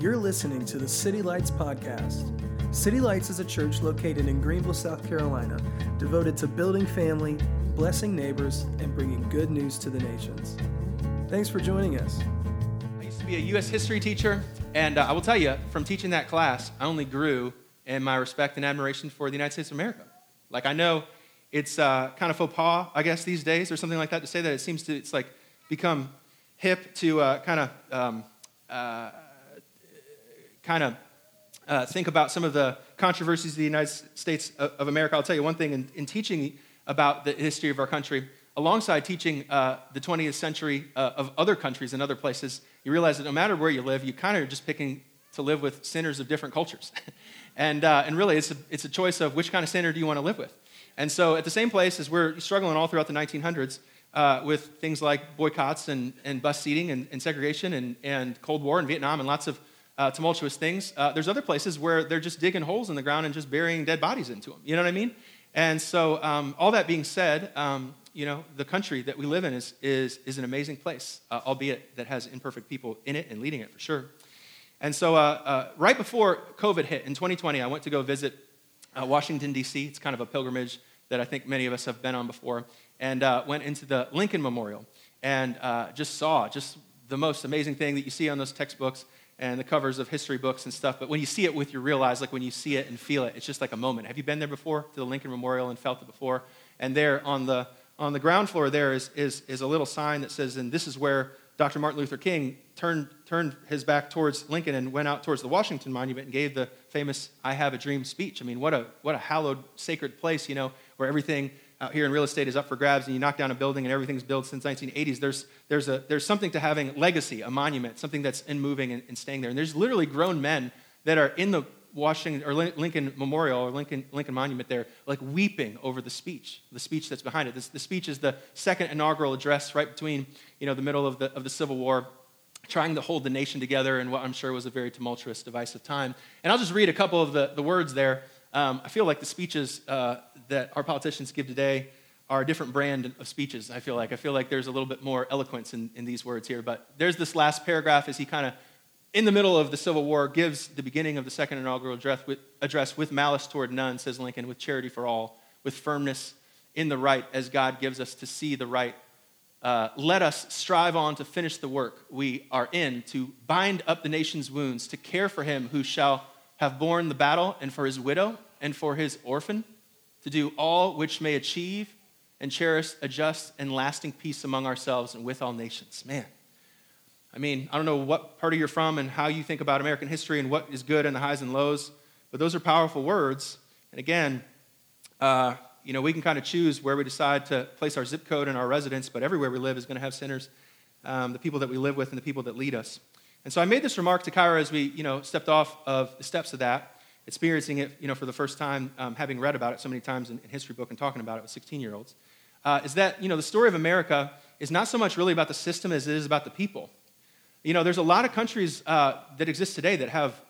You're listening to the City Lights Podcast. City Lights is a church located in Greenville, South Carolina, devoted to building family, blessing neighbors, and bringing good news to the nations. Thanks for joining us. I used to be a U.S. history teacher, and uh, I will tell you, from teaching that class, I only grew in my respect and admiration for the United States of America. Like, I know it's uh, kind of faux pas, I guess, these days, or something like that, to say that it seems to, it's like become hip to uh, kind of, um, uh, kind of uh, think about some of the controversies of the United States of America. I'll tell you one thing in, in teaching about the history of our country, alongside teaching uh, the 20th century uh, of other countries and other places, you realize that no matter where you live, you kind of are just picking to live with sinners of different cultures. and, uh, and really, it's a, it's a choice of which kind of sinner do you want to live with. And so, at the same place as we're struggling all throughout the 1900s uh, with things like boycotts and, and bus seating and, and, segregation and, and Cold War and Vietnam and lots of uh, tumultuous things, uh, there's other places where they're just digging holes in the ground and just burying dead bodies into them. You know what I mean? And so, um, all that being said, um, you know, the country that we live in is, is, is an amazing place, uh, albeit that has imperfect people in it and leading it for sure. And so, uh, uh, right before COVID hit in 2020, I went to go visit uh, Washington, D.C. It's kind of a pilgrimage that I think many of us have been on before, and went into the Lincoln Memorial and just saw just the most amazing thing that you see on those textbooks and the covers of history books and stuff. But when you see it with your real eyes, like when you see it and feel it, it's just like a moment. Have you been there before to the Lincoln Memorial and felt it before? And there on the on the ground floor there is, is, is a little sign that says, and this is where Dr. Martin Luther King turned, turned his back towards Lincoln and went out towards the Washington Monument and gave the famous I Have a Dream speech. I mean, what a, what a hallowed, sacred place, you know, where everything out here in real estate is up for grabs and you knock down a building and everything's built since 1980s. There's, there's, a, there's something to having legacy, a monument, something that's in moving and, and staying there. And there's literally grown men that are in the Washington or Lincoln Memorial or Lincoln, Lincoln Monument there, like weeping over the speech, the speech that's behind it. This, the speech is the second inaugural address right between you know, the middle of the, of the Civil War trying to hold the nation together in what I'm sure was a very tumultuous, divisive time. And I'll just read a couple of the, the words there. Um, I feel like the speeches uh, that our politicians give today are a different brand of speeches, I feel like. I feel like there's a little bit more eloquence in, in these words here. But there's this last paragraph as he kind of, in the middle of the Civil War, gives the beginning of the second inaugural address with, address with malice toward none, says Lincoln, with charity for all, with firmness in the right as God gives us to see the right uh, let us strive on to finish the work we are in, to bind up the nation's wounds, to care for him who shall have borne the battle, and for his widow, and for his orphan, to do all which may achieve and cherish a just and lasting peace among ourselves and with all nations. Man, I mean, I don't know what part of you're from and how you think about American history and what is good and the highs and lows, but those are powerful words. And again, uh, you know, we can kind of choose where we decide to place our zip code and our residence, but everywhere we live is going to have sinners, um, the people that we live with and the people that lead us. And so I made this remark to Kyra as we, you know, stepped off of the steps of that, experiencing it, you know, for the first time, um, having read about it so many times in, in, history book and talking about it with 16-year-olds, uh, is that, you know, the story of America is not so much really about the system as it is about the people. You know, there's a lot of countries uh, that exist today that have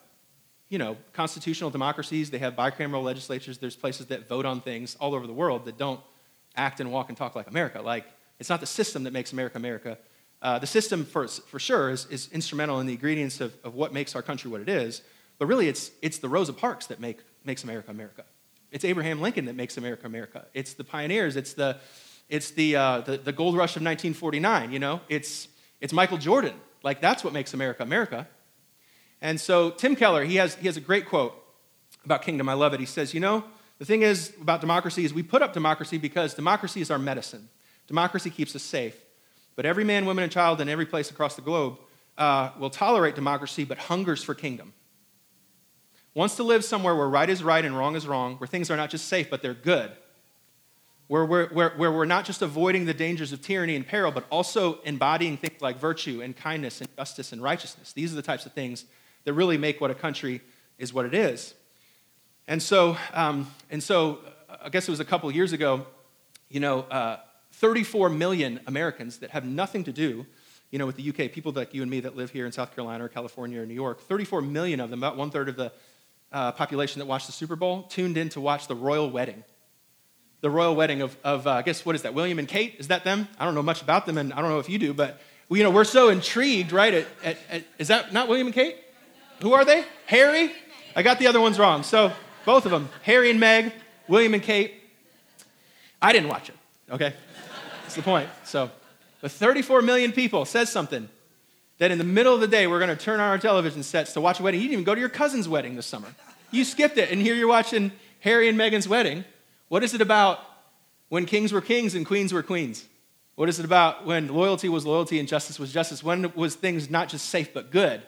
you know, constitutional democracies, they have bicameral legislatures, there's places that vote on things all over the world that don't act and walk and talk like America. Like, it's not the system that makes America America. Uh, the system, for, for sure, is, is instrumental in the ingredients of, of what makes our country what it is, but really it's, it's the Rosa Parks that make, makes America America. It's Abraham Lincoln that makes America America. It's the pioneers, it's the, it's the, uh, the, the gold rush of 1949, you know? It's, it's Michael Jordan. Like, that's what makes America America. And so Tim Keller, he has, he has a great quote about kingdom. I love it. He says, You know, the thing is about democracy is we put up democracy because democracy is our medicine. Democracy keeps us safe. But every man, woman, and child in every place across the globe uh, will tolerate democracy but hungers for kingdom. Wants to live somewhere where right is right and wrong is wrong, where things are not just safe but they're good. Where we're, where, where we're not just avoiding the dangers of tyranny and peril, but also embodying things like virtue and kindness and justice and righteousness. These are the types of things that really make what a country is what it is. And so, um, and so uh, I guess it was a couple years ago, you know, uh, 34 million Americans that have nothing to do, you know, with the UK, people like you and me that live here in South Carolina or California or New York, 34 million of them, about one third of the uh, population that watched the Super Bowl, tuned in to watch the royal wedding. The royal wedding of, of uh, I guess, what is that, William and Kate? Is that them? I don't know much about them, and I don't know if you do, but, you know, we're so intrigued, right? At, at, at, is that not William and Kate? Who are they? Harry? I got the other ones wrong. So both of them, Harry and Meg, William and Kate. I didn't watch it, okay? That's the point. So, but 34 million people says something that in the middle of the day we're going to turn on our television sets to watch a wedding. You didn't even go to your cousin's wedding this summer. You skipped it, and here you're watching Harry and Meghan's wedding. What is it about when kings were kings and queens were queens? What is it about when loyalty was loyalty and justice was justice? When was things not just safe but good?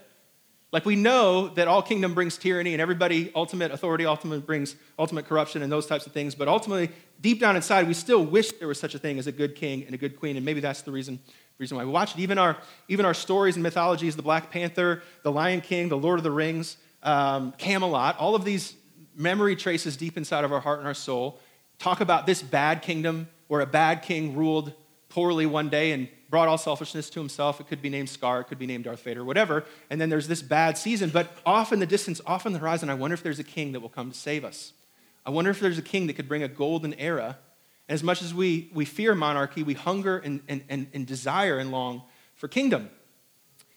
Like we know that all kingdom brings tyranny and everybody ultimate authority ultimately brings ultimate corruption and those types of things, but ultimately deep down inside we still wish there was such a thing as a good king and a good queen and maybe that's the reason reason why we watch it. Even our even our stories and mythologies, the Black Panther, the Lion King, the Lord of the Rings, um, Camelot, all of these memory traces deep inside of our heart and our soul talk about this bad kingdom where a bad king ruled poorly one day and brought all selfishness to himself. It could be named Scar, it could be named Darth Vader, whatever. And then there's this bad season. But off in the distance, off on the horizon, I wonder if there's a king that will come to save us. I wonder if there's a king that could bring a golden era. As much as we, we fear monarchy, we hunger and, and, and, and desire and long for kingdom.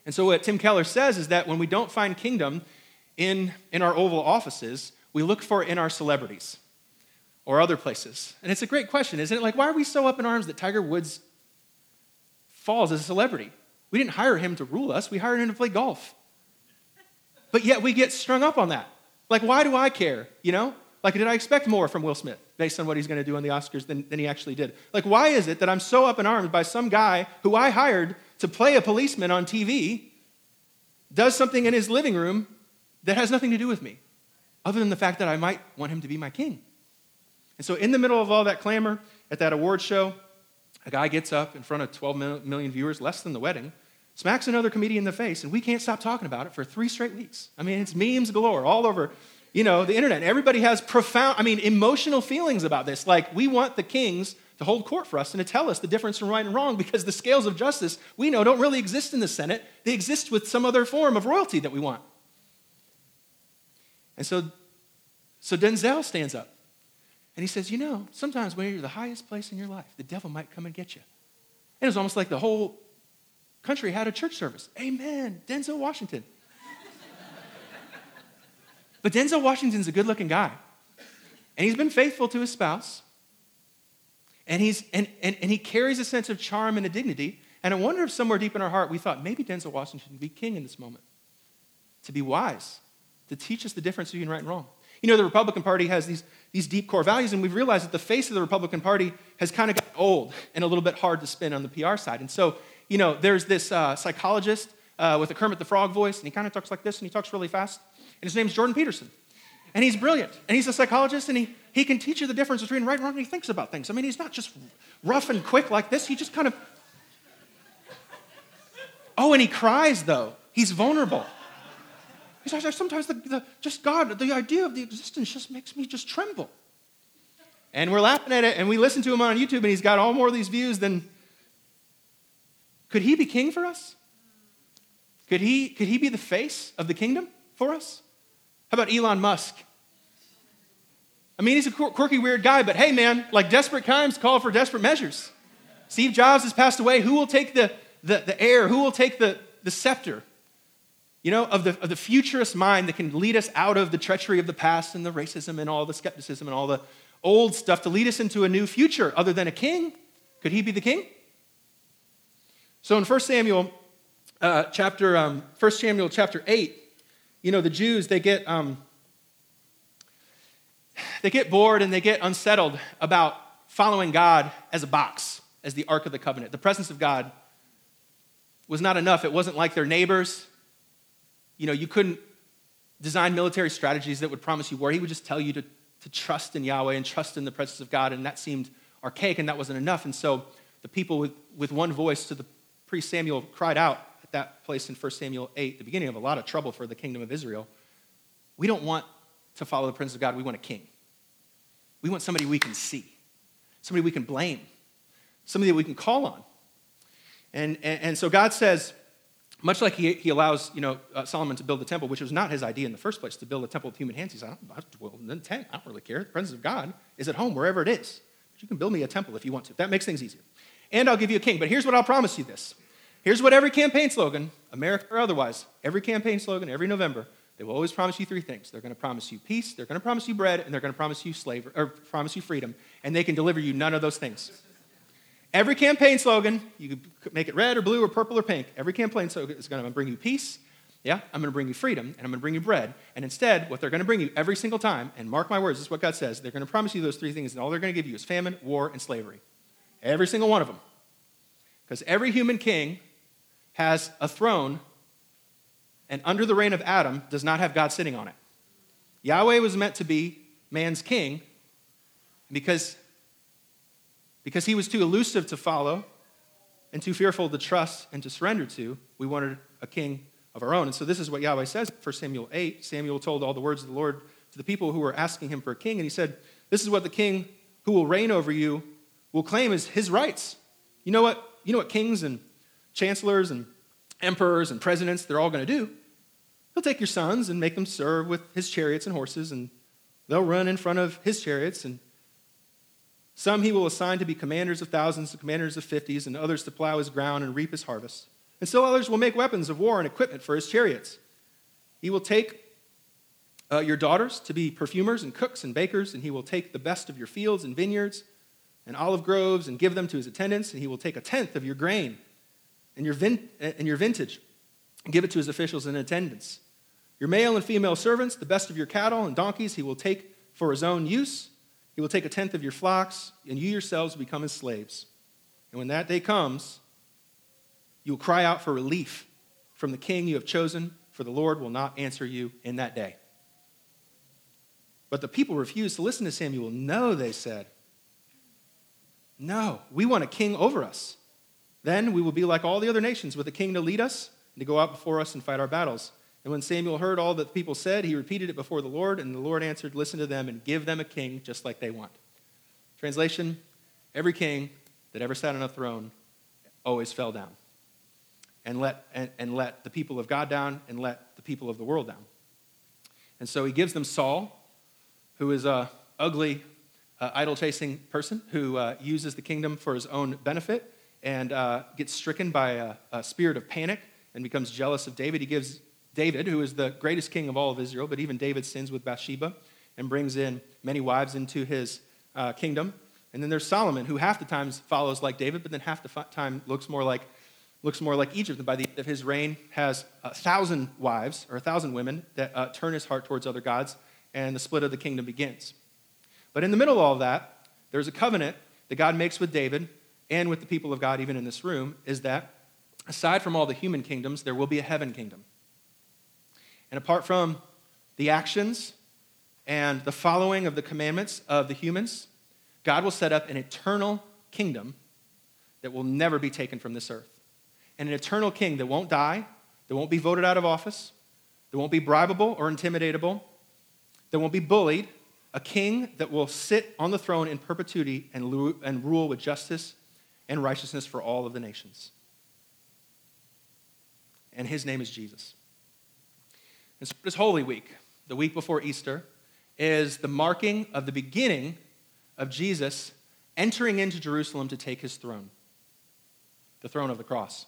And so, what Tim Keller says is that when we don't find kingdom in, in our Oval offices, we look for it in our celebrities or other places. And it's a great question, isn't it? Like, why are we so up in arms that Tiger Woods falls as a celebrity? We didn't hire him to rule us, we hired him to play golf. But yet we get strung up on that. Like, why do I care? You know? Like, did I expect more from Will Smith based on what he's going to do on the Oscars than, than he actually did? Like, why is it that I'm so up in arms by some guy who I hired to play a policeman on TV, does something in his living room that has nothing to do with me, other than the fact that I might want him to be my king? And so, in the middle of all that clamor at that award show, a guy gets up in front of 12 million viewers, less than the wedding, smacks another comedian in the face, and we can't stop talking about it for three straight weeks. I mean, it's memes galore all over, you know, the internet. Everybody has profound, I mean, emotional feelings about this. Like, we want the kings to hold court for us and to tell us the difference from right and wrong because the scales of justice we know don't really exist in the Senate. They exist with some other form of royalty that we want. And so, so Denzel stands up and he says, You know, sometimes when you're the highest place in your life, the devil might come and get you. And it was almost like the whole country had a church service. Amen. Denzel Washington. But Denzel Washington's a good looking guy. And he's been faithful to his spouse. And, he's, and, and, and he carries a sense of charm and a dignity. And I wonder if somewhere deep in our heart we thought maybe Denzel Washington would be king in this moment, to be wise, to teach us the difference between right and wrong. You know, the Republican Party has these, these deep core values, and we've realized that the face of the Republican Party has kind of got old and a little bit hard to spin on the PR side. And so, you know, there's this uh, psychologist uh, with a Kermit the Frog voice, and he kind of talks like this, and he talks really fast. And his name's Jordan Peterson. And he's brilliant. And he's a psychologist, and he, he can teach you the difference between right and wrong, when he thinks about things. I mean, he's not just rough and quick like this, he just kind of. Oh, and he cries, though. He's vulnerable. Sometimes the, the, just God, the idea of the existence just makes me just tremble. And we're laughing at it, and we listen to him on YouTube, and he's got all more of these views than. Could he be king for us? Could he, could he be the face of the kingdom for us? How about Elon Musk? I mean, he's a quirky, weird guy, but hey, man, like desperate times call for desperate measures. Steve Jobs has passed away. Who will take the, the, the air? Who will take the, the scepter? you know, of the, of the futurist mind that can lead us out of the treachery of the past and the racism and all the skepticism and all the old stuff to lead us into a new future other than a king. Could he be the king? So in 1 Samuel uh, chapter, um, 1 Samuel chapter 8, you know, the Jews, they get, um, they get bored and they get unsettled about following God as a box, as the Ark of the Covenant. The presence of God was not enough. It wasn't like their neighbors you know, you couldn't design military strategies that would promise you war. He would just tell you to, to trust in Yahweh and trust in the presence of God, and that seemed archaic and that wasn't enough. And so the people with, with one voice to the priest Samuel cried out that place in 1 Samuel 8, the beginning of a lot of trouble for the kingdom of Israel. We don't want to follow the presence of God, we want a king. We want somebody we can see, somebody we can blame, somebody that we can call on. And, and, and so God says, much like he, he allows you know, uh, Solomon to build the temple, which was not his idea in the first place, to build a temple with human hands. He said, I don't, well, then tent, I don't really care. The presence of God is at home wherever it is. But you can build me a temple if you want to. That makes things easier. And I'll give you a king. But here's what I'll promise you this. Here's what every campaign slogan, America or otherwise, every campaign slogan, every November, they will always promise you three things. They're going to promise you peace, they're going to promise you bread, and they're going to promise you slavery or promise you freedom. And they can deliver you none of those things. Every campaign slogan, you could make it red or blue or purple or pink. Every campaign slogan is going to bring you peace. Yeah, I'm going to bring you freedom and I'm going to bring you bread. And instead, what they're going to bring you every single time, and mark my words, this is what God says, they're going to promise you those three things, and all they're going to give you is famine, war, and slavery. Every single one of them. Because every human king has a throne, and under the reign of Adam does not have God sitting on it. Yahweh was meant to be man's king because, because he was too elusive to follow and too fearful to trust and to surrender to. We wanted a king of our own. And so this is what Yahweh says, 1 Samuel 8. Samuel told all the words of the Lord to the people who were asking him for a king, and he said, This is what the king who will reign over you will claim as his rights. You know what? You know what kings and chancellors and emperors and presidents, they're all going to do. He'll take your sons and make them serve with his chariots and horses, and they'll run in front of his chariots. And some he will assign to be commanders of thousands and commanders of fifties, and others to plow his ground and reap his harvest. And so others will make weapons of war and equipment for his chariots. He will take uh, your daughters to be perfumers and cooks and bakers, and he will take the best of your fields and vineyards and olive groves and give them to his attendants, and he will take a tenth of your grain and your, vin- and your vintage and give it to his officials in attendance. Your male and female servants, the best of your cattle and donkeys, he will take for his own use. He will take a tenth of your flocks, and you yourselves will become his slaves. And when that day comes, you will cry out for relief from the king you have chosen, for the Lord will not answer you in that day. But the people refused to listen to Samuel. No, they said. No, we want a king over us. Then we will be like all the other nations, with a king to lead us and to go out before us and fight our battles. And when Samuel heard all that the people said, he repeated it before the Lord, and the Lord answered, Listen to them and give them a king just like they want. Translation Every king that ever sat on a throne always fell down and let, and, and let the people of God down and let the people of the world down. And so he gives them Saul, who is a ugly, uh, idol chasing person who uh, uses the kingdom for his own benefit and uh, gets stricken by a, a spirit of panic and becomes jealous of David. He gives David, who is the greatest king of all of Israel, but even David sins with Bathsheba and brings in many wives into his uh, kingdom. And then there's Solomon, who half the times follows like David, but then half the time looks more like looks more like Egypt. And by the end of his reign, has a thousand wives or a thousand women that uh, turn his heart towards other gods, and the split of the kingdom begins. But in the middle of all that, there's a covenant that God makes with David and with the people of God, even in this room, is that aside from all the human kingdoms, there will be a heaven kingdom. And apart from the actions and the following of the commandments of the humans, God will set up an eternal kingdom that will never be taken from this earth and an eternal king that won't die, that won't be voted out of office, that won't be bribable or intimidatable, that won't be bullied, a king that will sit on the throne in perpetuity and, rule with justice and righteousness for all of the nations. And his name is Jesus. And so, this Holy Week, the week before Easter, is the marking of the beginning of Jesus entering into Jerusalem to take his throne, the throne of the cross.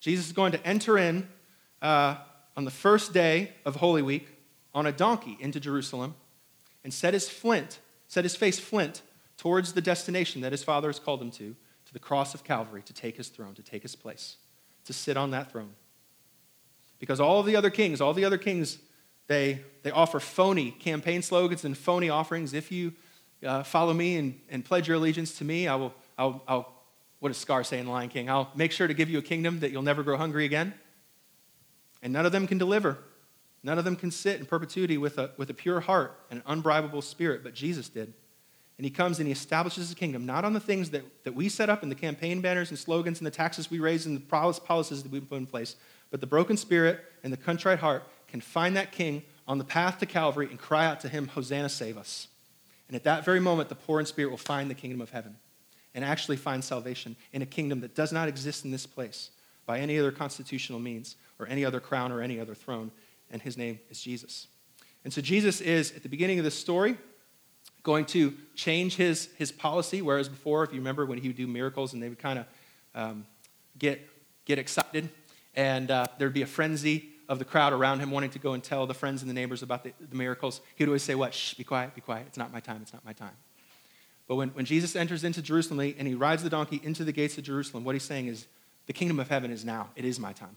Jesus is going to enter in uh, on the first day of Holy Week on a donkey into Jerusalem and set his flint, set his face flint towards the destination that his father has called him to, to the cross of Calvary, to take his throne, to take his place, to sit on that throne. Because all the other kings, all the other kings, they, they offer phony campaign slogans and phony offerings. If you uh, follow me and, and pledge your allegiance to me, I will, I'll, I'll what does Scar say in Lion King? I'll make sure to give you a kingdom that you'll never grow hungry again. And none of them can deliver. None of them can sit in perpetuity with a, with a pure heart and an unbribable spirit, but Jesus did. And he comes and he establishes his kingdom, not on the things that, that we set up in the campaign banners and slogans and the taxes we raise and the policies that we put in place, but the broken spirit and the contrite heart can find that king on the path to Calvary and cry out to him, Hosanna, save us. And at that very moment, the poor in spirit will find the kingdom of heaven and actually find salvation in a kingdom that does not exist in this place by any other constitutional means or any other crown or any other throne, and his name is Jesus. And so Jesus is, at the beginning of this story, going to change his, his policy, whereas before, if you remember when he would do miracles and they would kind of um, get, get excited and uh, there'd be a frenzy of the crowd around him wanting to go and tell the friends and the neighbors about the, the miracles, he would always say, What? Shh, be quiet, be quiet. It's not my time, it's not my time. But when, when Jesus enters into Jerusalem and he rides the donkey into the gates of Jerusalem, what he's saying is, The kingdom of heaven is now. It is my time.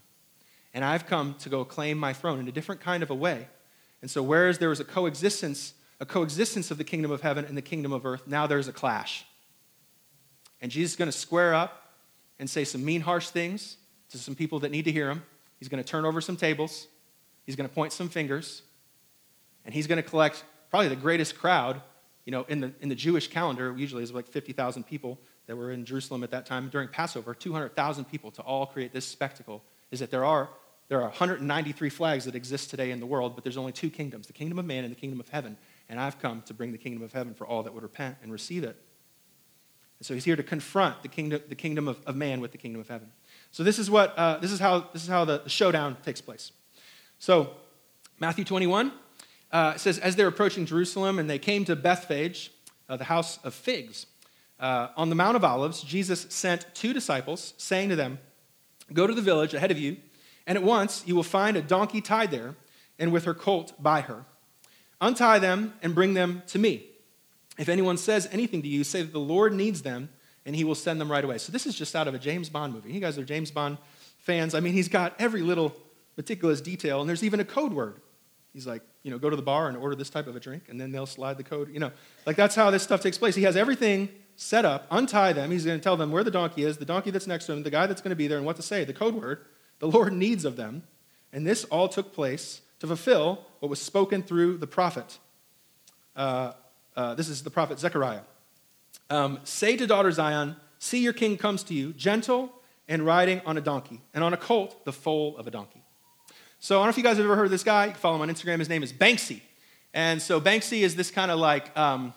And I've come to go claim my throne in a different kind of a way. And so, whereas there was a coexistence, a coexistence of the kingdom of heaven and the kingdom of earth, now there's a clash. And Jesus is going to square up and say some mean, harsh things to some people that need to hear him. He's going to turn over some tables. He's going to point some fingers. And he's going to collect probably the greatest crowd. You know, in the, in the Jewish calendar, usually it's like 50,000 people that were in Jerusalem at that time during Passover, 200,000 people to all create this spectacle. Is that there are, there are 193 flags that exist today in the world, but there's only two kingdoms the kingdom of man and the kingdom of heaven. And I've come to bring the kingdom of heaven for all that would repent and receive it. And so he's here to confront the kingdom, the kingdom of, of man with the kingdom of heaven. So this is, what, uh, this is how, this is how the, the showdown takes place. So Matthew 21 uh, says, As they're approaching Jerusalem and they came to Bethphage, uh, the house of figs, uh, on the Mount of Olives, Jesus sent two disciples, saying to them, Go to the village ahead of you, and at once you will find a donkey tied there, and with her colt by her. Untie them and bring them to me. If anyone says anything to you, say that the Lord needs them, and he will send them right away. So this is just out of a James Bond movie. You guys are James Bond fans. I mean, he's got every little meticulous detail, and there's even a code word. He's like, you know, go to the bar and order this type of a drink, and then they'll slide the code. You know, like that's how this stuff takes place. He has everything set up, untie them. He's going to tell them where the donkey is, the donkey that's next to him, the guy that's going to be there, and what to say, the code word. The Lord needs of them. And this all took place to fulfill what was spoken through the prophet. Uh, uh, this is the prophet Zechariah. Um, Say to daughter Zion, See your king comes to you, gentle and riding on a donkey, and on a colt, the foal of a donkey. So I don't know if you guys have ever heard of this guy. You can follow him on Instagram. His name is Banksy. And so Banksy is this kind of like um,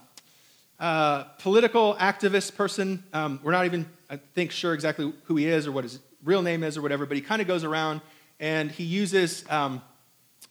uh, political activist person. Um, we're not even, I think, sure exactly who he is or what his real name is or whatever, but he kind of goes around and he uses um,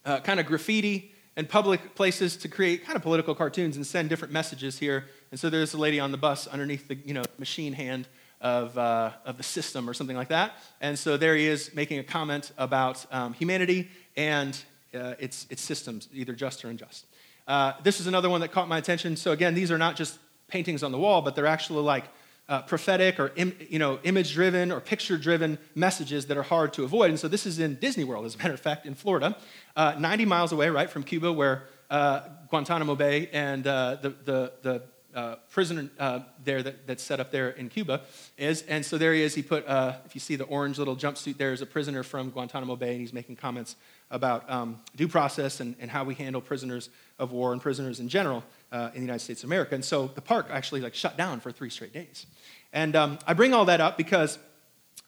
uh, kind of graffiti and public places to create kind of political cartoons and send different messages here. And so there's a lady on the bus underneath the you know machine hand of, uh, of the system or something like that. And so there he is making a comment about um, humanity and uh, its, its systems, either just or unjust. Uh, this is another one that caught my attention. So again, these are not just paintings on the wall, but they're actually like uh, prophetic or Im, you know, image driven or picture driven messages that are hard to avoid. And so this is in Disney World, as a matter of fact, in Florida, uh, 90 miles away, right, from Cuba, where uh, Guantanamo Bay and uh, the, the, the uh, prisoner uh, there that, that's set up there in Cuba is. And so there he is. He put, if you see the orange little jumpsuit there, is a prisoner from Guantanamo Bay, and he's making comments about um, due process and, and how we handle prisoners of war and prisoners in general uh, in the United States of America. And so the park actually like shut down for three straight days. And um, I bring all that up because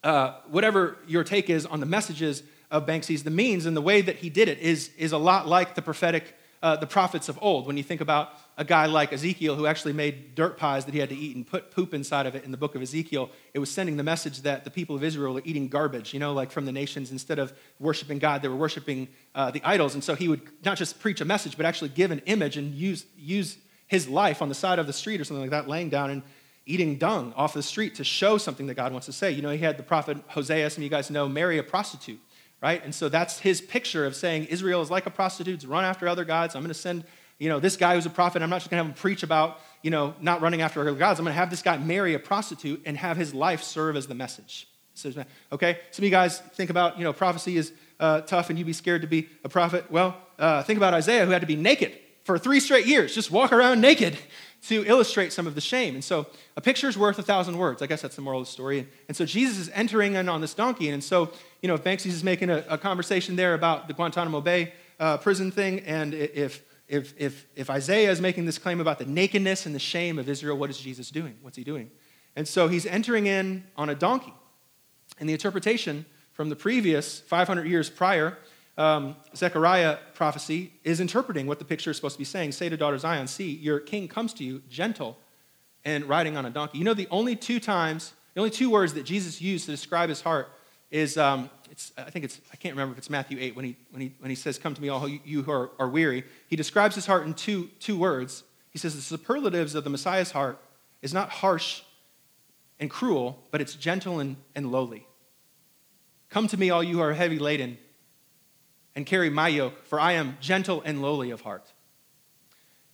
uh, whatever your take is on the messages of Banksy's, the means and the way that he did it is, is a lot like the prophetic, uh, the prophets of old. When you think about a guy like Ezekiel who actually made dirt pies that he had to eat and put poop inside of it in the book of Ezekiel, it was sending the message that the people of Israel are eating garbage, you know, like from the nations. Instead of worshiping God, they were worshiping uh, the idols. And so he would not just preach a message, but actually give an image and use, use his life on the side of the street or something like that, laying down and eating dung off the street to show something that God wants to say. You know, he had the prophet Hosea, some of you guys know, marry a prostitute, right? And so that's his picture of saying Israel is like a prostitute, run after other gods. I'm going to send you know, this guy who's a prophet, I'm not just going to have him preach about, you know, not running after other gods. I'm going to have this guy marry a prostitute and have his life serve as the message. Okay? Some of you guys think about, you know, prophecy is uh, tough and you'd be scared to be a prophet. Well, uh, think about Isaiah who had to be naked for three straight years, just walk around naked to illustrate some of the shame. And so a picture is worth a thousand words. I guess that's the moral of the story. And, so Jesus is entering in on this donkey. And so, you know, if Banksy is making a, a conversation there about the Guantanamo Bay uh, prison thing, and if if, if, if Isaiah is making this claim about the nakedness and the shame of Israel, what is Jesus doing? What's he doing? And so he's entering in on a donkey. And the interpretation from the previous 500 years prior, um, Zechariah prophecy is interpreting what the picture is supposed to be saying. Say to daughter Zion, see, your king comes to you gentle and riding on a donkey. You know, the only two times, the only two words that Jesus used to describe his heart is um, I think it's, I can't remember if it's Matthew 8 when he, when he, when he says, Come to me, all you who are, are weary. He describes his heart in two, two words. He says, The superlatives of the Messiah's heart is not harsh and cruel, but it's gentle and, and lowly. Come to me, all you who are heavy laden, and carry my yoke, for I am gentle and lowly of heart.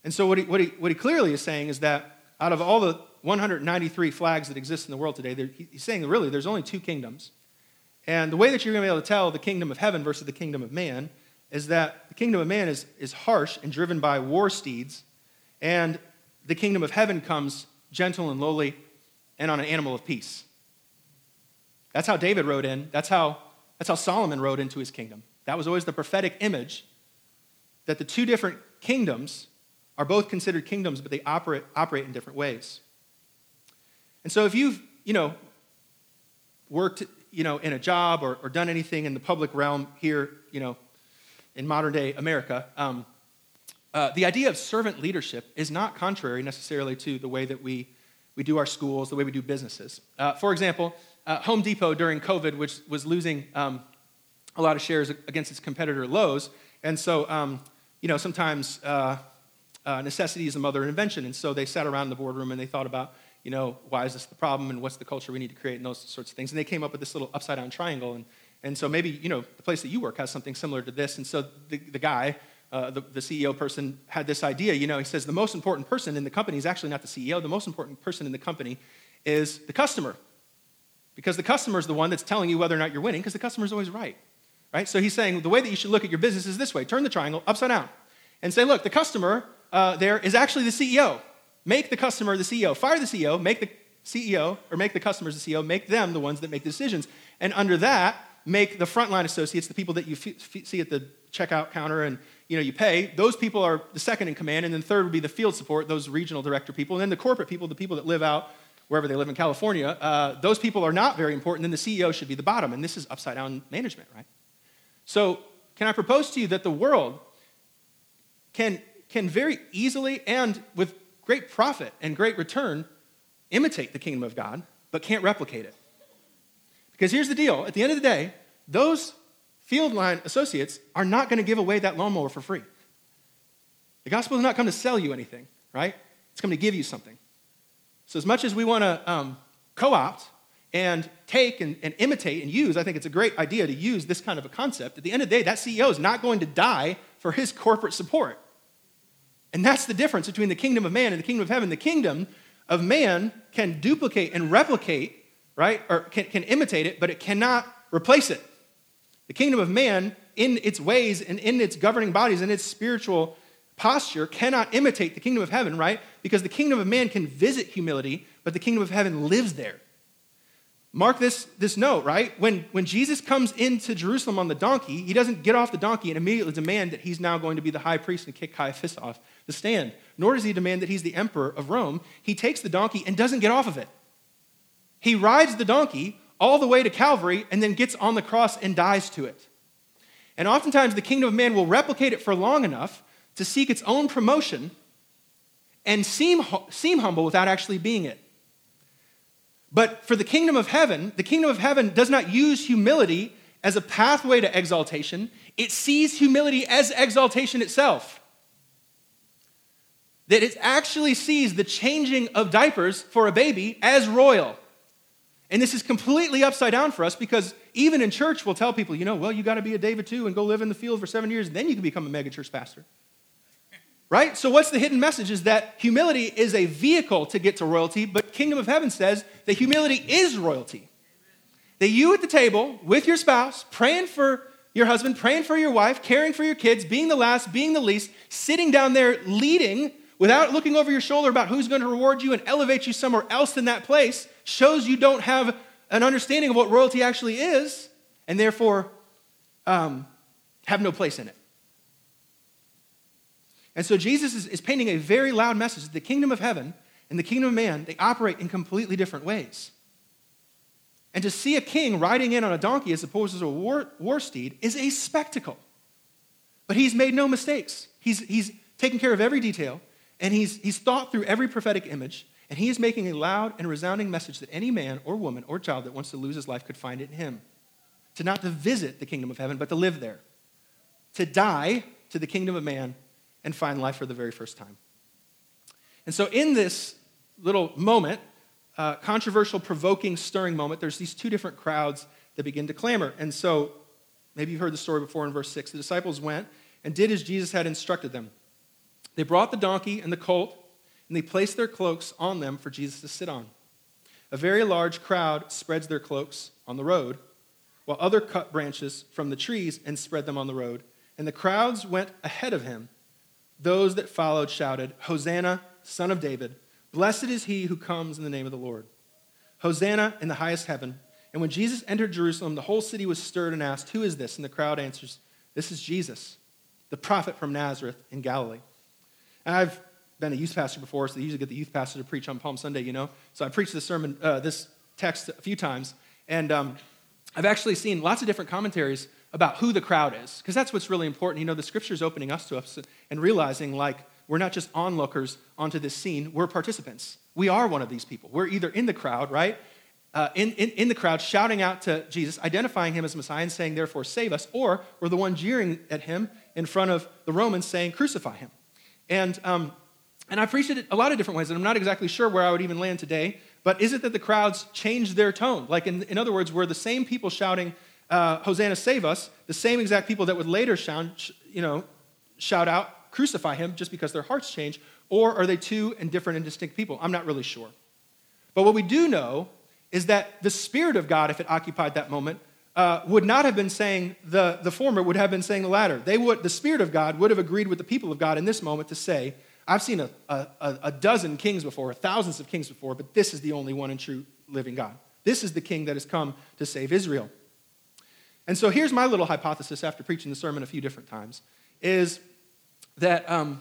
And so, what he, what he, what he clearly is saying is that out of all the 193 flags that exist in the world today, he's saying really there's only two kingdoms. And the way that you're going to be able to tell the kingdom of heaven versus the kingdom of man is that the kingdom of man is, is harsh and driven by war steeds, and the kingdom of heaven comes gentle and lowly and on an animal of peace. That's how David rode in. That's how, that's how Solomon rode into his kingdom. That was always the prophetic image that the two different kingdoms are both considered kingdoms, but they operate, operate in different ways. And so if you've, you know, worked, you know, in a job or, or done anything in the public realm here, you know, in modern day America, um, uh, the idea of servant leadership is not contrary necessarily to the way that we, we do our schools, the way we do businesses. Uh, for example, uh, Home Depot during COVID, which was losing um, a lot of shares against its competitor Lowe's. And so, um, you know, sometimes uh, uh, necessity is the mother of invention. And so they sat around in the boardroom and they thought about, you know, why is this the problem and what's the culture we need to create and those sorts of things. And they came up with this little upside down triangle. And, and so maybe, you know, the place that you work has something similar to this. And so the, the guy, uh, the, the CEO person, had this idea. You know, he says the most important person in the company is actually not the CEO. The most important person in the company is the customer. Because the customer is the one that's telling you whether or not you're winning, because the customer is always right right? So he's saying the way that you should look at your business is this way turn the triangle upside down and say, look, the customer uh, there is actually the CEO. Make the customer the CEO. Fire the CEO, make the CEO, or make the customers the CEO, make them the ones that make the decisions. And under that, make the frontline associates, the people that you f- see at the checkout counter and you know you pay, those people are the second in command, and then third would be the field support, those regional director people, and then the corporate people, the people that live out wherever they live in California, uh, those people are not very important, then the CEO should be the bottom. And this is upside down management, right? So, can I propose to you that the world can, can very easily and with great profit and great return imitate the kingdom of God, but can't replicate it? Because here's the deal at the end of the day, those field line associates are not going to give away that lawnmower for free. The gospel does not come to sell you anything, right? It's come to give you something. So, as much as we want to um, co opt and take and, and, imitate and use, I think it's a great idea to use this kind of a concept. At the end of the day, that CEO is not going to die for his corporate support. And that's the difference between the kingdom of man and the kingdom of heaven. The kingdom of man can duplicate and replicate, right? Or can, can imitate it, but it cannot replace it. The kingdom of man, in its ways and in its governing bodies and its spiritual posture, cannot imitate the kingdom of heaven, right? Because the kingdom of man can visit humility, but the kingdom of heaven lives there. Mark this, this note, right? When, when Jesus comes into Jerusalem on the donkey, he doesn't get off the donkey and immediately demand that he's now going to be the high priest and kick Caiaphas off the stand. Nor does he demand that he's the emperor of Rome. He takes the donkey and doesn't get off of it. He rides the donkey all the way to Calvary and then gets on the cross and dies to it. And oftentimes the kingdom of man will replicate it for long enough to seek its own promotion and seem, seem humble without actually being it. But for the kingdom of heaven, the kingdom of heaven does not use humility as a pathway to exaltation, it sees humility as exaltation itself. That it actually sees the changing of diapers for a baby as royal. And this is completely upside down for us because even in church, we'll tell people, you know, well, you got to be a David too and go live in the field for seven years, then you can become a megachurch pastor. Right? So, what's the hidden message? Is that humility is a vehicle to get to royalty, but Kingdom of Heaven says that humility is royalty. That you at the table with your spouse, praying for your husband, praying for your wife, caring for your kids, being the last, being the least, sitting down there leading without looking over your shoulder about who's going to reward you and elevate you somewhere else than that place shows you don't have an understanding of what royalty actually is and therefore um, have no place in it. And so Jesus is, is painting a very loud message that the kingdom of heaven and the kingdom of man, they operate in completely different ways. And to see a king riding in on a donkey as opposed to a war, war steed is a spectacle. But he's made no mistakes. He's, he's taken care of every detail, and he's, he's thought through every prophetic image, and he is making a loud and resounding message that any man or woman or child that wants to lose his life could find it in him. To not to visit the kingdom of heaven, but to live there. To die to the kingdom of man and find life for the very first time. And so, in this little moment, uh, controversial, provoking, stirring moment, there's these two different crowds that begin to clamor. And so, Maybe you've heard the story before in verse 6. The disciples went and did as Jesus had instructed them. They brought the donkey and the colt, and they placed their cloaks on them for Jesus to sit on. A very large crowd spreads their cloaks on the road, while other cut branches from the trees and spread them on the road. And the crowds went ahead of him. Those that followed shouted, Hosanna, son of David. Blessed is he who comes in the name of the Lord. Hosanna in the highest heaven. And when Jesus entered Jerusalem, the whole city was stirred and asked, Who is this? And the crowd answers, This is Jesus, the prophet from Nazareth in Galilee. I've been a youth pastor before, so they usually get the youth pastor to preach on Palm Sunday, you know. So I preached this sermon, uh, this text a few times, and um, I've actually seen lots of different commentaries about who the crowd is, because that's what's really important. You know, the scripture's opening us to us and realizing, like, we're not just onlookers onto this scene, we're participants. We are one of these people. We're either in the crowd, right? Uh, in, in, in the crowd, shouting out to Jesus, identifying him as Messiah and saying, therefore, save us, or we're the one jeering at him in front of the Romans saying, crucify him. And, um, and I preached it a lot of different ways, and I'm not exactly sure where I would even land today. But is it that the crowds changed their tone? Like, in, in other words, were the same people shouting, uh, Hosanna, save us, the same exact people that would later shout, you know, shout out, crucify him, just because their hearts changed? Or are they two and different and distinct people? I'm not really sure. But what we do know is that the Spirit of God, if it occupied that moment, uh, would not have been saying the, the former, would have been saying the latter. They would, the Spirit of God would have agreed with the people of God in this moment to say, I've seen a, a, a dozen kings before, thousands of kings before, but this is the only one and true living God. This is the king that has come to save Israel. And so here's my little hypothesis after preaching the sermon a few different times is that, um,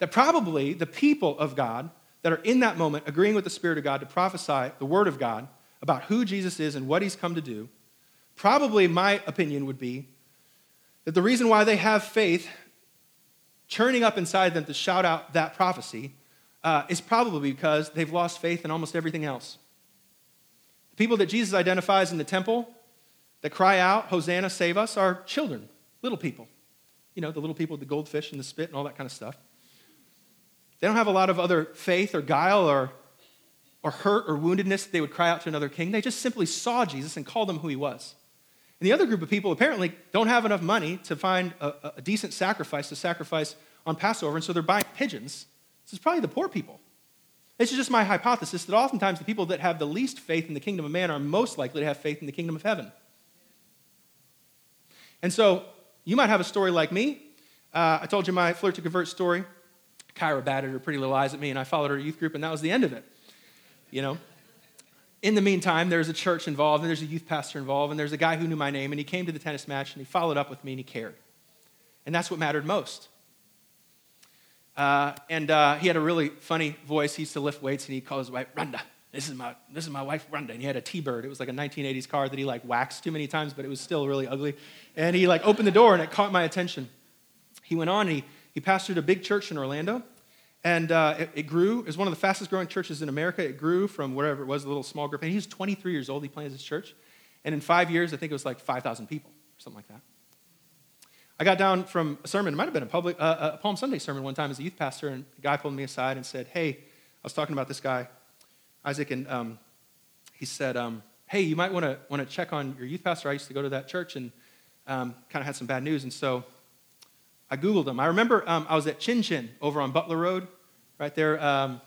that probably the people of God that are in that moment agreeing with the Spirit of God to prophesy the Word of God about who Jesus is and what he's come to do Probably my opinion would be that the reason why they have faith churning up inside them to shout out that prophecy uh, is probably because they've lost faith in almost everything else. The people that Jesus identifies in the temple that cry out, Hosanna, save us, are children, little people. You know, the little people with the goldfish and the spit and all that kind of stuff. They don't have a lot of other faith or guile or, or hurt or woundedness that they would cry out to another king. They just simply saw Jesus and called him who he was. And the other group of people apparently don't have enough money to find a, a decent sacrifice to sacrifice on Passover, and so they're buying pigeons. This is probably the poor people. This is just my hypothesis that oftentimes the people that have the least faith in the kingdom of man are most likely to have faith in the kingdom of heaven. And so you might have a story like me. Uh, I told you my flirt to convert story. Kyra batted her pretty little eyes at me, and I followed her youth group, and that was the end of it. You know? In the meantime, there's a church involved, and there's a youth pastor involved, and there's a guy who knew my name, and he came to the tennis match, and he followed up with me, and he cared. And that's what mattered most. Uh, and uh, he had a really funny voice. He used to lift weights, and he called his wife, Rhonda. This is my, this is my wife, Rhonda. And he had a T-Bird. It was like a 1980s car that he like waxed too many times, but it was still really ugly. And he like opened the door, and it caught my attention. He went on, and he, he pastored a big church in Orlando, and uh, it, it, grew. It was one of the fastest growing churches in America. It grew from whatever it was, a little small group. And he was 23 years old. He planted his church. And in five years, I think it was like 5,000 people, or something like that. I got down from a sermon. It might have been a, public, uh, a Palm Sunday sermon one time as a youth pastor. And a guy pulled me aside and said, Hey, I was talking about this guy, Isaac, and um, he said, um, Hey, you might want to want to check on your youth pastor. I used to go to that church and um, kind of had some bad news. And so I Googled them. I remember um, I was at Chin Chin over on Butler Road, right there. Um,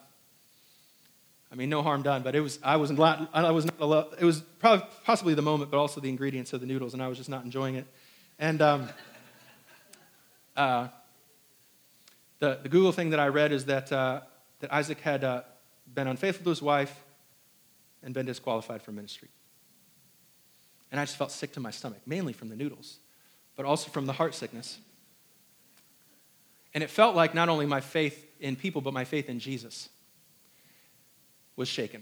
I mean, no harm done, but it was, I was not, I was not, it was probably, possibly the moment, but also the ingredients of the noodles, and I was just not enjoying it. And um, uh, the, the Google thing that I read is that, uh, that Isaac had uh, been unfaithful to his wife and been disqualified from ministry. And I just felt sick to my stomach, mainly from the noodles, but also from the heart sickness. And it felt like not only my faith in people, but my faith in Jesus was shaken.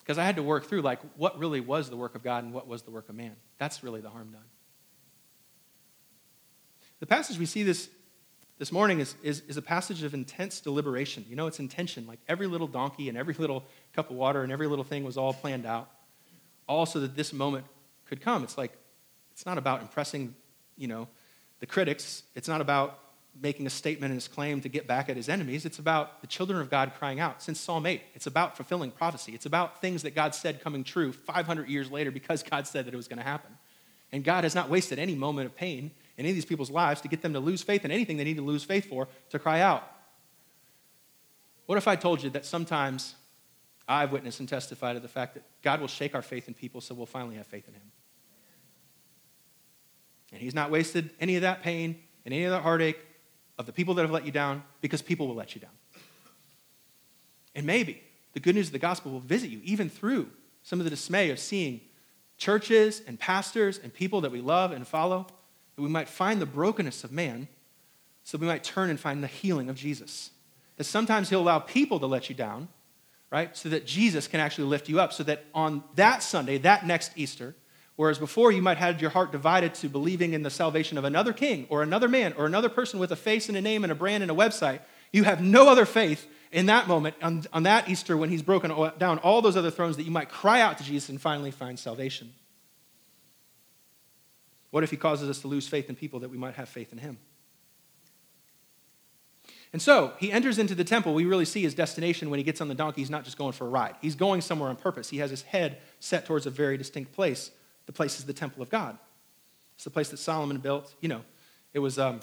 Because I had to work through, like, what really was the work of God and what was the work of man. That's really the harm done. The passage we see this, this morning is, is, is a passage of intense deliberation. You know, it's intention. Like, every little donkey and every little cup of water and every little thing was all planned out, all so that this moment could come. It's like, it's not about impressing, you know, the critics. It's not about making a statement and his claim to get back at his enemies. It's about the children of God crying out. Since Psalm 8, it's about fulfilling prophecy. It's about things that God said coming true 500 years later because God said that it was going to happen. And God has not wasted any moment of pain in any of these people's lives to get them to lose faith in anything they need to lose faith for to cry out. What if I told you that sometimes I've witnessed and testified to the fact that God will shake our faith in people so we'll finally have faith in Him? And He's not wasted any of that pain and any of that heartache of the people that have let you down because people will let you down. And maybe the good news of the gospel will visit you even through some of the dismay of seeing churches and pastors and people that we love and follow, that we might find the brokenness of man so we might turn and find the healing of Jesus. That sometimes he'll allow people to let you down, right? So that Jesus can actually lift you up. So that on that Sunday, that next Easter, whereas before you might have had your heart divided to believing in the salvation of another king or another man or another person with a face and a name and a brand and a website, you have no other faith in that moment, on, on that Easter, when he's broken down all those other thrones, that you might cry out to Jesus and finally find salvation. What if he causes us to lose faith in people that we might have faith in him? And so he enters into the temple. We really see his destination when he gets on the donkey. He's not just going for a ride, he's going somewhere on purpose. He has his head set towards a very distinct place. The place is the temple of God. It's the place that Solomon built. You know, it was um,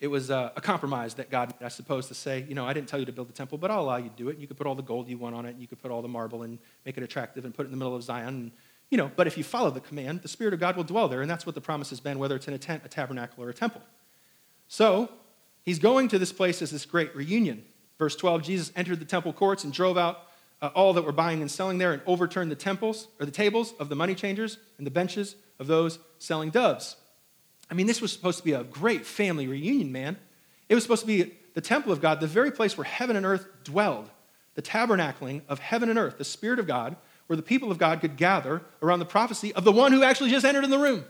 it was a, a compromise that God, I suppose, to say, you know, I didn't tell you to build the temple, but I'll allow you to do it. You could put all the gold you want on it, and you could put all the marble and make it attractive and put it in the middle of Zion. And, you know, but if you follow the command, the Spirit of God will dwell there, and that's what the promise has been, whether it's in a tent, a tabernacle, or a temple. So he's going to this place as this great reunion. Verse 12 Jesus entered the temple courts and drove out uh, all that were buying and selling there and overturned the temples or the tables of the money changers and the benches of those selling doves. I mean, this was supposed to be a great family reunion, man. It was supposed to be the temple of God, the very place where heaven and earth dwelled, the tabernacling of heaven and earth, the Spirit of God, where the people of God could gather around the prophecy of the one who actually just entered in the room.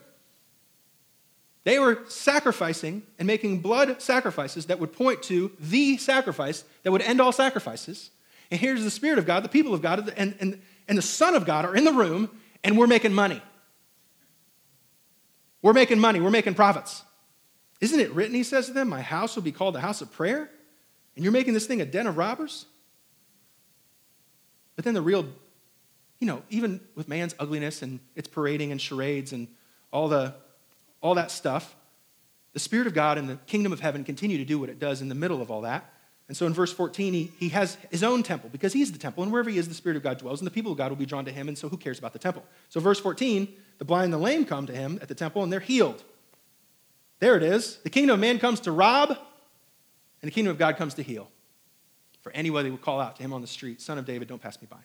They were sacrificing and making blood sacrifices that would point to the sacrifice that would end all sacrifices. And here's the Spirit of God, the people of God, and, and, and the Son of God are in the room, and we're making money. We're making money, we're making profits. Isn't it written, he says to them, My house will be called a house of prayer? And you're making this thing a den of robbers? But then the real, you know, even with man's ugliness and its parading and charades and all, the, all that stuff, the Spirit of God and the kingdom of heaven continue to do what it does in the middle of all that. And so in verse 14, he, he has his own temple because he's the temple, and wherever he is, the Spirit of God dwells, and the people of God will be drawn to him, and so who cares about the temple? So, verse 14, the blind and the lame come to him at the temple, and they're healed. There it is. The kingdom of man comes to rob, and the kingdom of God comes to heal. For anybody would call out to him on the street, Son of David, don't pass me by.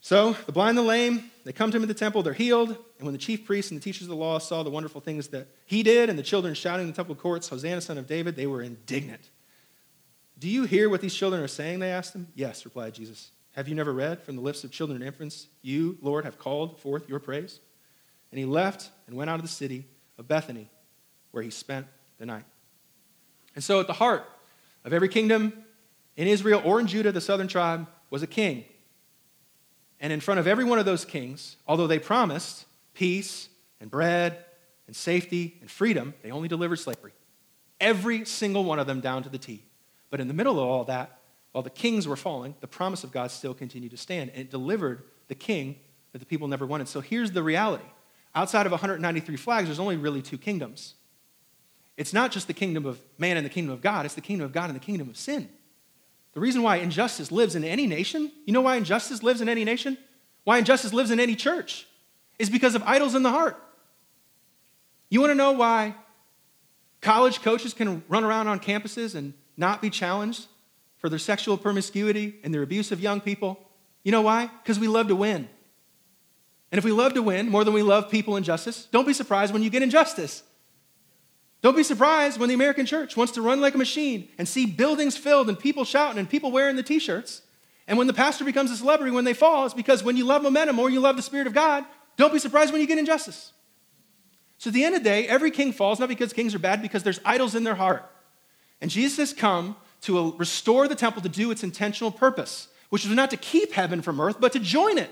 So the blind and the lame, they come to him at the temple, they're healed. And when the chief priests and the teachers of the law saw the wonderful things that he did, and the children shouting in the temple courts, Hosanna, son of David, they were indignant. Do you hear what these children are saying? They asked him. Yes, replied Jesus. Have you never read from the lips of children and infants, You, Lord, have called forth your praise? And he left and went out of the city of Bethany, where he spent the night. And so, at the heart of every kingdom in Israel or in Judah, the southern tribe, was a king. And in front of every one of those kings, although they promised peace and bread and safety and freedom, they only delivered slavery. Every single one of them down to the T. But in the middle of all that, while the kings were falling, the promise of God still continued to stand, and it delivered the king that the people never wanted. So here's the reality outside of 193 flags, there's only really two kingdoms. It's not just the kingdom of man and the kingdom of God, it's the kingdom of God and the kingdom of sin. The reason why injustice lives in any nation, you know why injustice lives in any nation? Why injustice lives in any church? Is because of idols in the heart. You want to know why college coaches can run around on campuses and not be challenged for their sexual promiscuity and their abuse of young people? You know why? Because we love to win. And if we love to win more than we love people and justice, don't be surprised when you get injustice. Don't be surprised when the American church wants to run like a machine and see buildings filled and people shouting and people wearing the t shirts. And when the pastor becomes a celebrity when they fall, it's because when you love momentum or you love the Spirit of God, don't be surprised when you get injustice. So at the end of the day, every king falls not because kings are bad, because there's idols in their heart. And Jesus has come to uh, restore the temple to do its intentional purpose, which was not to keep heaven from earth, but to join it.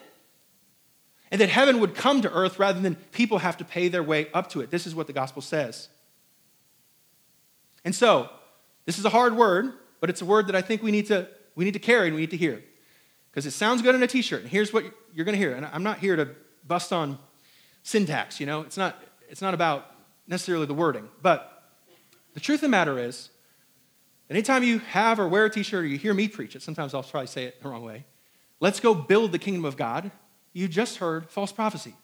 And that heaven would come to earth rather than people have to pay their way up to it. This is what the gospel says. And so, this is a hard word, but it's a word that I think we need to, we need to carry and we need to hear. Because it sounds good on a t shirt. And here's what you're going to hear. And I'm not here to bust on syntax, you know? It's not, it's not about necessarily the wording. But the truth of the matter is, anytime you have or wear a t shirt or you hear me preach it, sometimes I'll probably say it the wrong way. Let's go build the kingdom of God. You just heard false prophecy.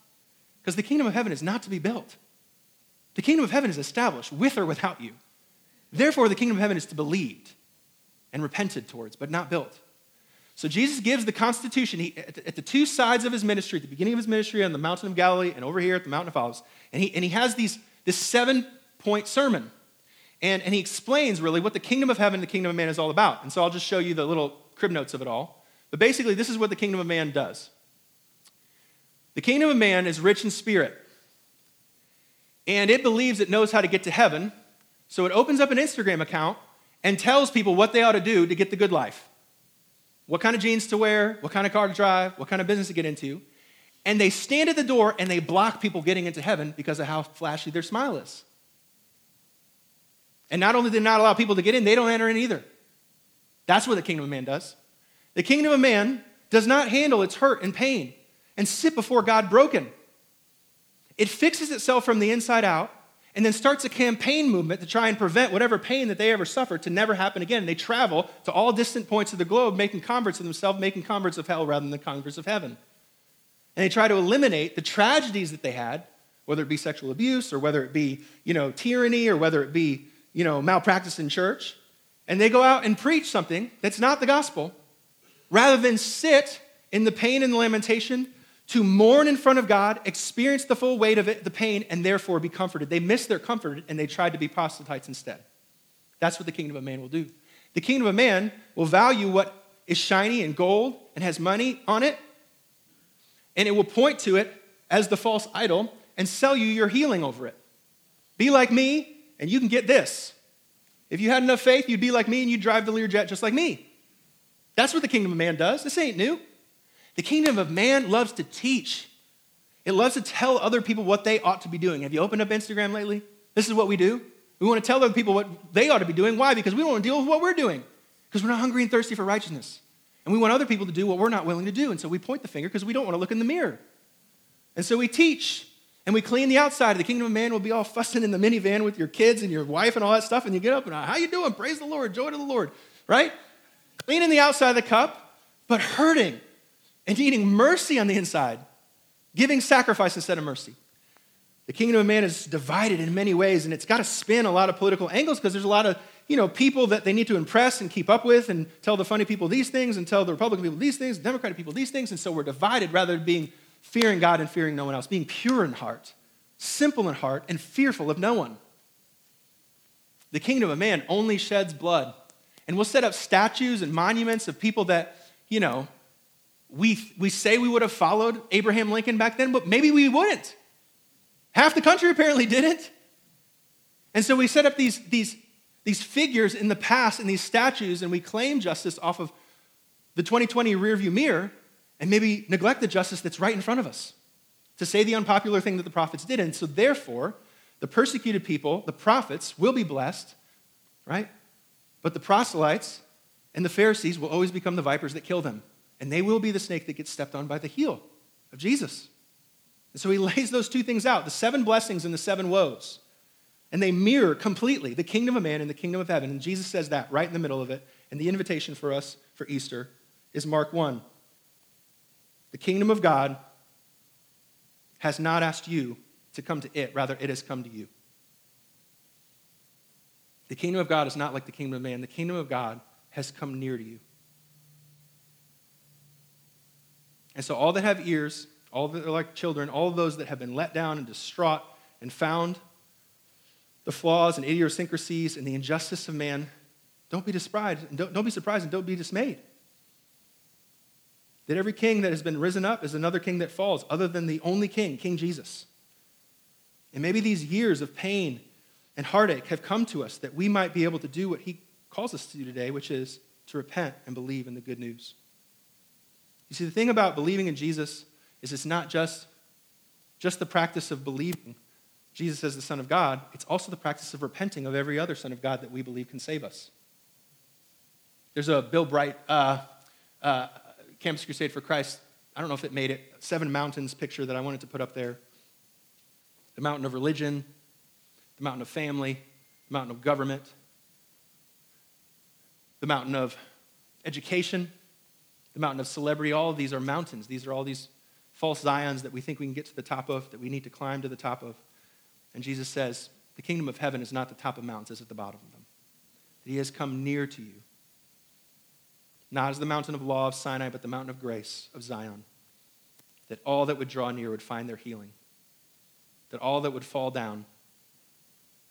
Because the kingdom of heaven is not to be built. The kingdom of heaven is established with or without you. Therefore, the kingdom of heaven is to be believed and repented towards, but not built. So Jesus gives the constitution he, at, the, at, the, two sides of his ministry, at the beginning of his ministry on the mountain of Galilee and over here at the mountain of Olives. And he, and he has these, this seven point sermon. And, and he explains really what the kingdom of heaven and the kingdom of man is all about. And so I'll just show you the little crib notes of it all. But basically, this is what the kingdom of man does the kingdom of man is rich in spirit, and it believes it knows how to get to heaven. So it opens up an Instagram account and tells people what they ought to do to get the good life what kind of jeans to wear, what kind of car to drive, what kind of business to get into. And they stand at the door and they block people getting into heaven because of how flashy their smile is. And not only do they not allow people to get in, they don't enter in either. That's what the kingdom of man does. The kingdom of man does not handle its hurt and pain and sit before God broken. It fixes itself from the inside out and then starts a campaign movement to try and prevent whatever pain that they ever suffered to never happen again. They travel to all distant points of the globe, making converts of themselves, making converts of hell rather than the converts of heaven. And they try to eliminate the tragedies that they had, whether it be sexual abuse or whether it be, you know, tyranny or whether it be, you know, malpractice in church. And they go out and preach something that's not the gospel, rather than sit in the pain and the lamentation to mourn in front of God, experience the full weight of it, the pain, and therefore be comforted. They missed their comfort and they tried to be proselytes instead. That's what the kingdom of man will do. The kingdom of man will value what is shiny and gold and has money on it, and it will point to it as the false idol and sell you your healing over it. Be like me, and you can get this. If you had enough faith, you'd be like me and you'd drive the Learjet just like me. That's what the kingdom of man does. This ain't new. The kingdom of man loves to teach. It loves to tell other people what they ought to be doing. Have you opened up Instagram lately? This is what we do. We want to tell other people what they ought to be doing. Why? Because we don't want to deal with what we're doing. Because we're not hungry and thirsty for righteousness. And we want other people to do what we're not willing to do. And so we point the finger because we don't want to look in the mirror. And so we teach and we clean the outside. of The kingdom of man will be all fussing in the minivan with your kids and your wife and all that stuff. And you get up and, how you doing? Praise the Lord. Joy to the Lord. Right? Cleaning the outside of the cup, but hurting and needing mercy on the inside, giving sacrifice instead of mercy. The kingdom of man is divided in many ways, and it's got to spin a lot of political angles because there's a lot of you know, people that they need to impress and keep up with and tell the funny people these things and tell the Republican people these things, Democratic people these things. And so we're divided rather than being fearing God and fearing no one else, being pure in heart, simple in heart, and fearful of no one. The kingdom of man only sheds blood. And we'll set up statues and monuments of people that, you know, we, we say we would have followed Abraham Lincoln back then, but maybe we wouldn't. Half the country apparently didn't. And so we set up these, these, these figures in the past and these statues, and we claim justice off of the 2020 rearview mirror and maybe neglect the justice that's right in front of us to say the unpopular thing that the prophets did. And so, therefore, the persecuted people, the prophets, will be blessed, right? But the proselytes and the Pharisees will always become the vipers that kill them and they will be the snake that gets stepped on by the heel of Jesus. And so he lays those two things out the seven blessings and the seven woes. And they mirror completely the kingdom of man and the kingdom of heaven. And Jesus says that right in the middle of it. And the invitation for us for Easter is Mark 1. The kingdom of God has not asked you to come to it, rather, it has come to you. The kingdom of God is not like the kingdom of man. The kingdom of God has come near to you. And so, all that have ears, all that are like children, all those that have been let down and distraught and found the flaws and idiosyncrasies and the injustice of man, don't be surprised don't, don't be surprised and don't be dismayed. That every king that has been risen up is another king that falls, other than the only king, King Jesus. And maybe these years of pain and heartache have come to us that we might be able to do what he calls us to do today, which is to repent and believe in the good news. You see, the thing about believing in Jesus is it's not just, just the practice of believing Jesus as the Son of God, it's also the practice of repenting of every other Son of God that we believe can save us. There's a Bill Bright uh, uh, Campus Crusade for Christ. I don't know if it made it, Seven Mountains picture that I wanted to put up there. the mountain of religion, the mountain of family, the mountain of government, the mountain of education, the mountain of celebrity. All of these are mountains. These are all these false Zions that we think we can get to the top of, that we need to climb to the top of. And Jesus says, the kingdom of heaven is not the top of mountains, it's at the bottom of them. That he has come near to you. Not as the mountain of law of Sinai, but the mountain of grace of Zion. That all that would draw near would find their healing. That all that would fall down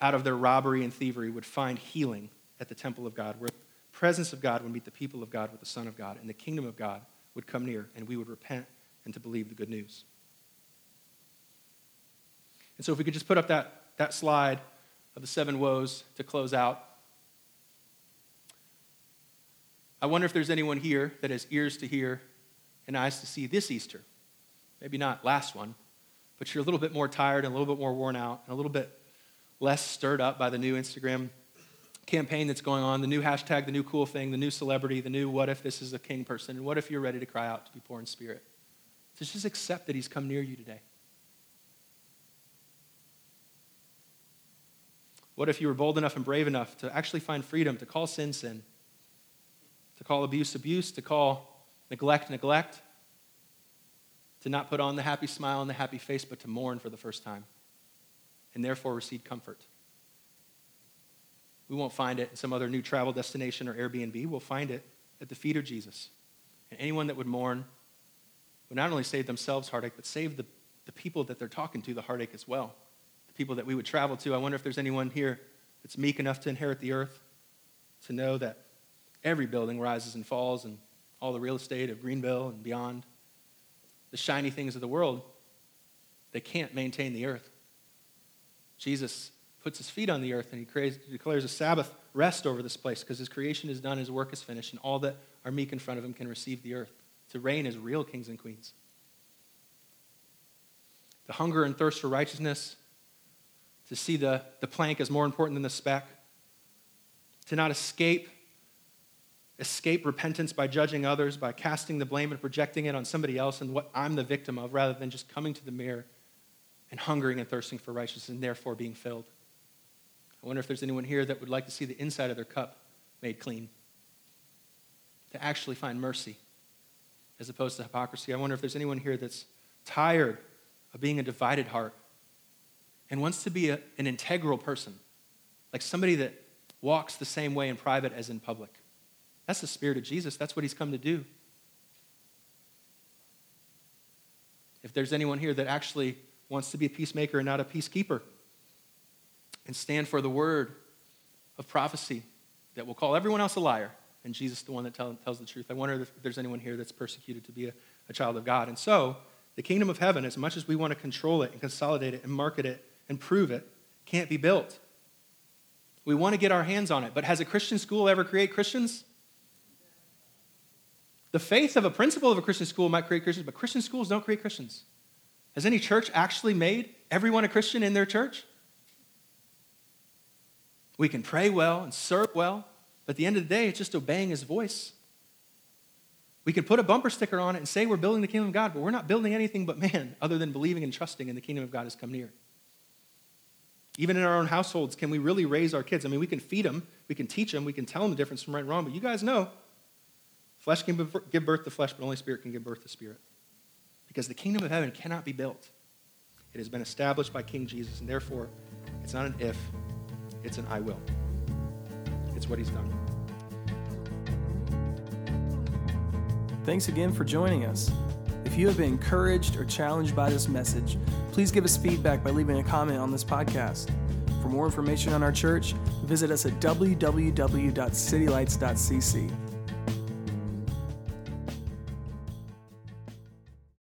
out of their robbery and thievery would find healing at the temple of God, where the presence of God would meet the people of God with the Son of God, and the kingdom of God would come near, and we would repent and to believe the good news. And so, if we could just put up that that slide of the seven woes to close out. I wonder if there's anyone here that has ears to hear and eyes to see this Easter. Maybe not last one, but you're a little bit more tired and a little bit more worn out and a little bit less stirred up by the new Instagram campaign that's going on, the new hashtag, the new cool thing, the new celebrity, the new what if this is a king person, and what if you're ready to cry out to be poor in spirit. So just accept that he's come near you today. What if you were bold enough and brave enough to actually find freedom, to call sin sin, to call abuse abuse, to call neglect neglect, to not put on the happy smile and the happy face, but to mourn for the first time, and therefore receive comfort? We won't find it in some other new travel destination or Airbnb. We'll find it at the feet of Jesus. And anyone that would mourn would not only save themselves heartache, but save the, the people that they're talking to the heartache as well The people that we would travel to. I wonder if there's anyone here that's meek enough to inherit the earth, to know that every building rises and falls, and all the real estate of Greenville and beyond, the shiny things of the world, they can't maintain the earth. Jesus puts his feet on the earth and he declares a Sabbath rest over this place because his creation is done, his work is finished, and all that are meek in front of him can receive the earth to reign as real kings and queens. The hunger and thirst for righteousness to see the, the plank as more important than the speck, to not escape escape repentance by judging others, by casting the blame and projecting it on somebody else and what I'm the victim of, rather than just coming to the mirror and hungering and thirsting for righteousness and therefore being filled. I wonder if there's anyone here that would like to see the inside of their cup made clean, to actually find mercy as opposed to hypocrisy. I wonder if there's anyone here that's tired of being a divided heart and wants to be a, an integral person, like somebody that walks the same way in private as in public. That's the spirit of Jesus. That's what he's come to do. If there's anyone here that actually wants to be a peacemaker and not a peacekeeper, and stand for the word of prophecy that will call everyone else a liar, and Jesus the one that tell, tells the truth. I wonder if there's anyone here that's persecuted to be a, a child of God. And so, the kingdom of heaven, as much as we want to control it and consolidate it and market it and prove it can't be built. We want to get our hands on it, but has a Christian school ever create Christians? The faith of a principal of a Christian school might create Christians, but Christian schools don't create Christians. Has any church actually made everyone a Christian in their church? We can pray well and serve well, but at the end of the day, it's just obeying his voice. We can put a bumper sticker on it and say we're building the kingdom of God, but we're not building anything but man other than believing and trusting in the kingdom of God has come near. Even in our own households, can we really raise our kids? I mean, we can feed them, we can teach them, we can tell them the difference from right and wrong, but you guys know flesh can give birth to flesh, but only spirit can give birth to spirit. Because the kingdom of heaven cannot be built. It has been established by King Jesus, and therefore, it's not an if, it's an I will. It's what he's done. Thanks again for joining us. If you have been encouraged or challenged by this message, please give us feedback by leaving a comment on this podcast. For more information on our church, visit us at www.citylights.cc.